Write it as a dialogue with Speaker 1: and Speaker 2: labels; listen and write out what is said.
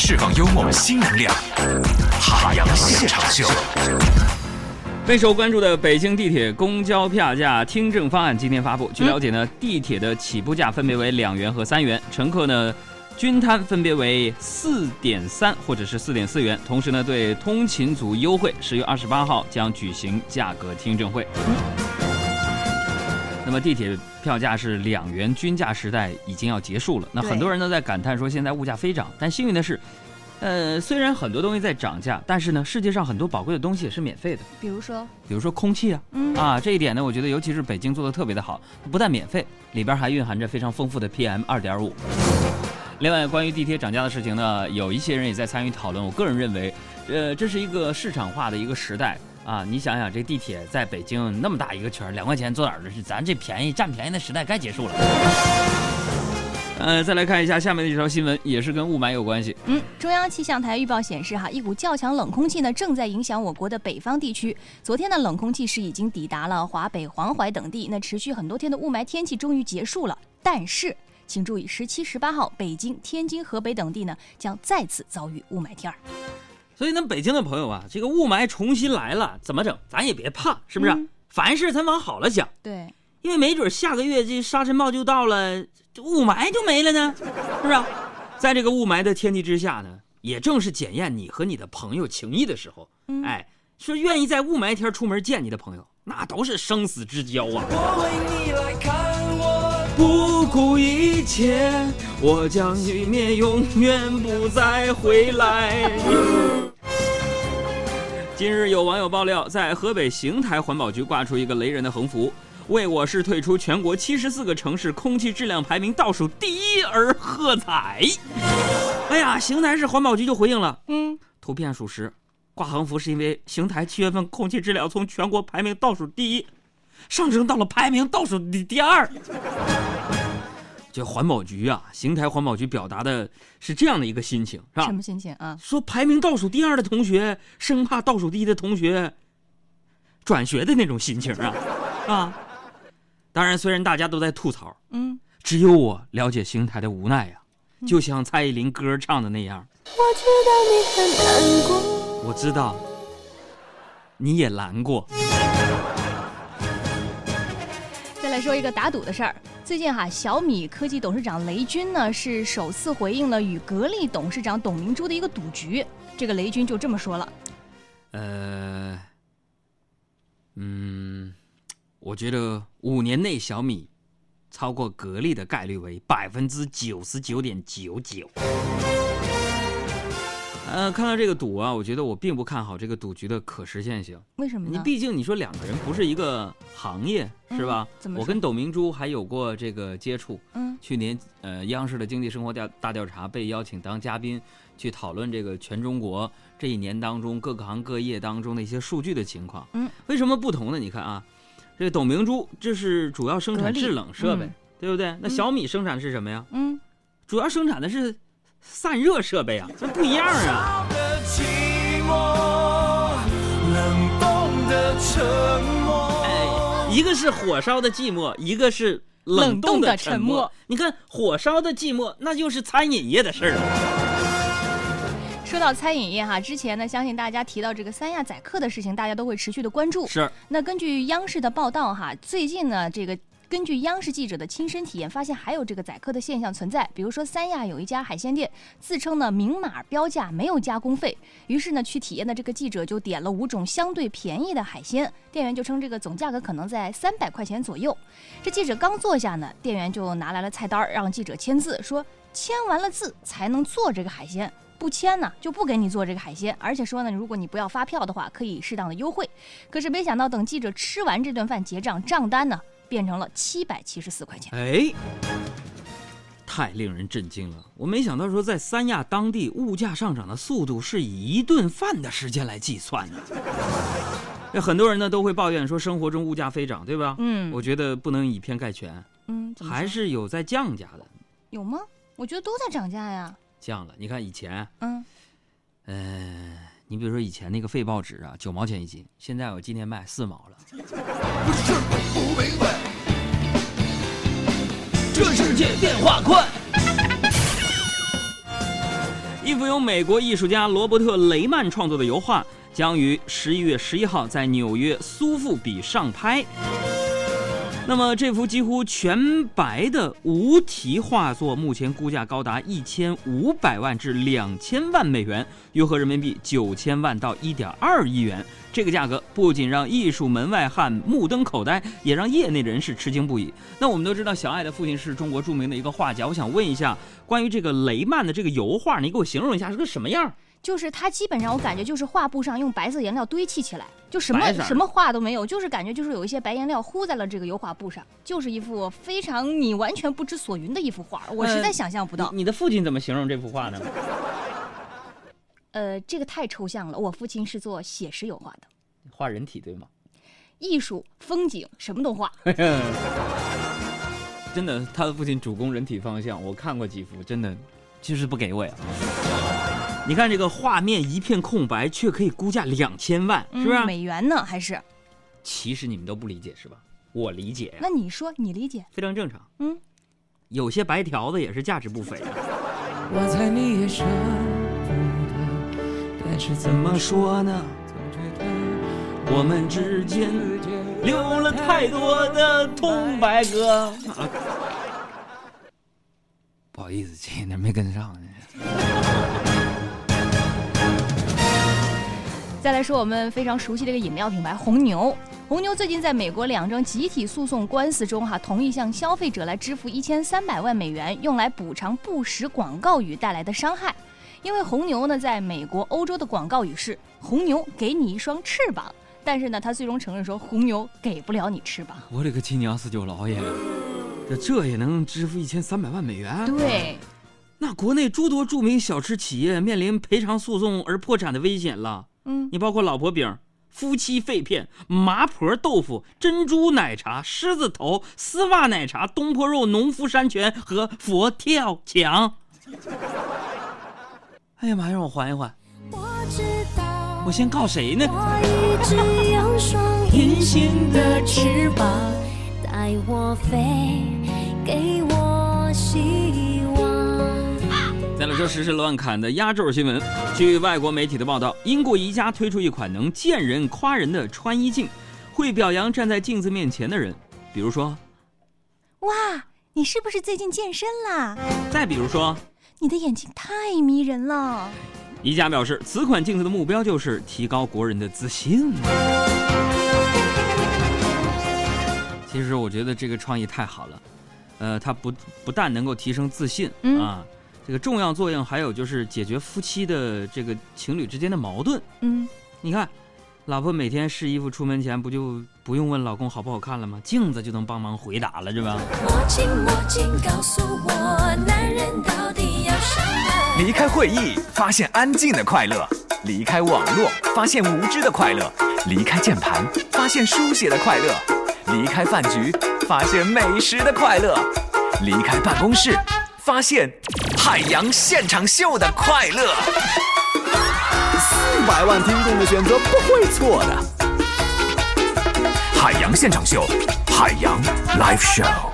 Speaker 1: 释放幽默新能量，海洋现场秀。
Speaker 2: 备受关注的北京地铁公交票价听证方案今天发布。据了解呢，地铁的起步价分别为两元和三元，乘客呢均摊分别为四点三或者是四点四元。同时呢，对通勤族优惠，十月二十八号将举行价格听证会。那么地铁票价是两元均价时代已经要结束了。那很多人都在感叹说现在物价飞涨，但幸运的是，呃，虽然很多东西在涨价，但是呢，世界上很多宝贵的东西也是免费的，
Speaker 3: 比如说，
Speaker 2: 比如说空气啊。
Speaker 3: 嗯
Speaker 2: 啊，这一点呢，我觉得尤其是北京做的特别的好，不但免费，里边还蕴含着非常丰富的 PM 二点五。另外，关于地铁涨价的事情呢，有一些人也在参与讨论。我个人认为，呃，这是一个市场化的一个时代啊。你想想，这地铁在北京那么大一个圈儿，两块钱坐哪儿的是咱这便宜占便宜的时代该结束了。呃，再来看一下下面的这条新闻，也是跟雾霾有关系。
Speaker 3: 嗯，中央气象台预报显示，哈，一股较强冷空气呢正在影响我国的北方地区。昨天呢，冷空气是已经抵达了华北、黄淮等地，那持续很多天的雾霾天气终于结束了。但是，请注意，十七、十八号，北京、天津、河北等地呢将再次遭遇雾霾天儿。
Speaker 2: 所以，咱北京的朋友啊，这个雾霾重新来了，怎么整？咱也别怕，是不是？
Speaker 3: 嗯
Speaker 2: 凡事咱往好了想，
Speaker 3: 对，
Speaker 2: 因为没准下个月这沙尘暴就到了，这雾霾就没了呢，是不是？在这个雾霾的天气之下呢，也正是检验你和你的朋友情谊的时候。
Speaker 3: 嗯
Speaker 2: 哎，说愿意在雾霾天出门见你的朋友，那都是生死之交啊！
Speaker 4: 我为你来看我，
Speaker 2: 不顾一切，我将熄灭，永远不再回来。近日，有网友爆料，在河北邢台环保局挂出一个雷人的横幅，为我市退出全国七十四个城市空气质量排名倒数第一而喝彩。哎呀，邢台市环保局就回应了，
Speaker 3: 嗯，
Speaker 2: 图片属实，挂横幅是因为邢台七月份空气质量从全国排名倒数第一，上升到了排名倒数第第二。这环保局啊，邢台环保局表达的是这样的一个心情，是吧
Speaker 3: 什？么心情啊？
Speaker 2: 说排名倒数第二的同学，生怕倒数第一的同学转学的那种心情啊 啊！当然，虽然大家都在吐槽，
Speaker 3: 嗯，
Speaker 2: 只有我了解邢台的无奈呀、就像蔡依林歌唱的那样，
Speaker 5: 我知道你很难过。
Speaker 2: 我知道你也难过。
Speaker 3: 再来说一个打赌的事儿。最近哈，小米科技董事长雷军呢是首次回应了与格力董事长董明珠的一个赌局。这个雷军就这么说了，
Speaker 2: 呃，嗯，我觉得五年内小米超过格力的概率为百分之九十九点九九。呃，看到这个赌啊，我觉得我并不看好这个赌局的可实现性。
Speaker 3: 为什么呢？
Speaker 2: 你毕竟你说两个人不是一个行业，是吧？
Speaker 3: 嗯怎么
Speaker 2: 我跟董明珠还有过这个接触。
Speaker 3: 嗯
Speaker 2: 去年呃，央视的经济生活调大调查被邀请当嘉宾，去讨论这个全中国这一年当中各个行各业当中的一些数据的情况。
Speaker 3: 嗯，
Speaker 2: 为什么不同呢？你看啊，这个董明珠这是主要生产制冷设备，
Speaker 3: 嗯
Speaker 2: 对不对？那小米生产的是什么呀？
Speaker 3: 嗯，
Speaker 2: 主要生产的是散热设备啊，这不一样啊。
Speaker 4: 的寂寞，冷冻的沉默。
Speaker 2: 哎，一个是火烧的寂寞，一个是冷冻的沉
Speaker 3: 默。
Speaker 2: 你看火烧的寂寞，那就是餐饮业的事儿了。
Speaker 3: 说到餐饮业哈，之前呢，相信大家提到这个三亚宰客的事情，大家都会持续的关注。
Speaker 2: 是，
Speaker 3: 那根据央视的报道哈，最近呢，这个根据央视记者的亲身体验，发现还有这个宰客的现象存在。比如说，三亚有一家海鲜店，自称呢明码标价，没有加工费。于是呢，去体验的这个记者就点了五种相对便宜的海鲜，店员就称这个总价格可能在三百块钱左右。这记者刚坐下呢，店员就拿来了菜单儿，让记者签字，说签完了字才能做这个海鲜。不签呢，就不给你做这个海鲜，而且说呢，如果你不要发票的话，可以适当的优惠。可是没想到，等记者吃完这顿饭结账，账单呢变成了七百七十四块钱。
Speaker 2: 哎，太令人震惊了！我没想到说，在三亚当地物价上涨的速度是以一顿饭的时间来计算的。那很多人呢都会抱怨说，生活中物价飞涨，对吧？
Speaker 3: 嗯
Speaker 2: 我觉得不能以偏概全，
Speaker 3: 嗯，
Speaker 2: 还是有在降价的，
Speaker 3: 有吗？我觉得都在涨价呀。
Speaker 2: 降了。你看以前，
Speaker 3: 嗯，
Speaker 2: 呃、你比如说以前那个废报纸啊，九毛钱一斤，现在我今天卖四毛了。
Speaker 4: 不是不明白，这世界变化快。
Speaker 2: 一幅由美国艺术家罗伯特·雷曼创作的油画将于十一月十一号在纽约苏富比上拍。那么这幅几乎全白的无题画作，目前估价高达一千五百万至两千万美元，约合人民币九千万到一点二亿元。这个价格不仅让艺术门外汉目瞪口呆，也让业内人士吃惊不已。那我们都知道，小爱的父亲是中国著名的一个画家，我想问一下，关于这个雷曼的这个油画，你给我形容一下是个什么样？
Speaker 3: 就是它基本上我感觉就是画布上用白色颜料堆砌起来，就什么什么画都没有，就是感觉就是有一些白颜料糊在了这个油画布上，就是一幅非常你完全不知所云的一幅画，我实在想象不到。
Speaker 2: 你你的父亲怎么形容这幅画呢？
Speaker 3: 呃，这个太抽象了，我父亲是做写实油画的，
Speaker 2: 画人体对吗？
Speaker 3: 艺术、风景什么都画。
Speaker 2: 真的，他的父亲主攻人体方向，我看过几幅，真的就是不给我呀。你看这个画面一片空白，却可以估价两千万，是不是？
Speaker 3: 嗯美元呢？还是？
Speaker 2: 其实你们都不理解是吧？我理解呀，
Speaker 3: 那你说，你理解？
Speaker 2: 非常正常。
Speaker 3: 嗯，
Speaker 2: 有些白条子也是价值不菲啊。
Speaker 4: 我猜你也舍不得，但是怎么说呢？总觉得
Speaker 2: 我们之间留了太多的空白格。啊不好意思，前一点没跟上。
Speaker 3: 再来说我们非常熟悉的一个饮料品牌红牛。红牛最近在美国两桩集体诉讼官司中，哈，同意向消费者来支付一千三百万美元，用来补偿不实广告语带来的伤害。因为红牛呢，在美国、欧洲的广告语是“红牛给你一双翅膀”，但是呢，他最终承认说红牛给不了你翅膀。
Speaker 2: 我勒个亲娘四舅老爷，这这也能支付一千三百万美元？
Speaker 3: 对，
Speaker 2: 那国内诸多著名小吃企业面临赔偿诉讼而破产的危险了。
Speaker 3: 嗯，
Speaker 2: 你包括老婆饼、夫妻肺片、麻婆豆腐、珍珠奶茶、狮子头、丝袜奶茶、东坡肉、农夫山泉和佛跳墙。哎呀妈呀，让我缓一缓，
Speaker 5: 我知道
Speaker 2: 我先告谁呢？
Speaker 5: 我一直有双 隐形的翅膀，带我飞，给我希望。
Speaker 2: 再来说时事乱侃的压轴新闻。据外国媒体的报道，英国宜家推出一款能见人夸人的穿衣镜，会表扬站在镜子面前的人，比如说，
Speaker 3: 哇，你是不是最近健身啦？
Speaker 2: 再比如说。
Speaker 3: 你的眼睛太迷人了。
Speaker 2: 宜家表示，此款镜子的目标就是提高国人的自信。其实我觉得这个创意太好了，呃，它不不但能够提升自信、
Speaker 3: 嗯
Speaker 2: 啊，这个重要作用还有就是解决夫妻的这个情侣之间的矛盾。
Speaker 3: 嗯，
Speaker 2: 你看，老婆每天试衣服出门前不就不用问老公好不好看了吗？镜子就能帮忙回答了，是吧？
Speaker 5: 魔镜魔镜告诉我，男人到底要什么？
Speaker 1: 离开会议，发现安静的快乐；离开网络，发现无知的快乐；离开键盘，发现书写的快乐；离开饭局，发现美食的快乐；离开办公室，发现海洋现场秀的快乐。
Speaker 6: 四百万听众的选择不会错的。
Speaker 1: 海洋现场秀，海洋 Live Show。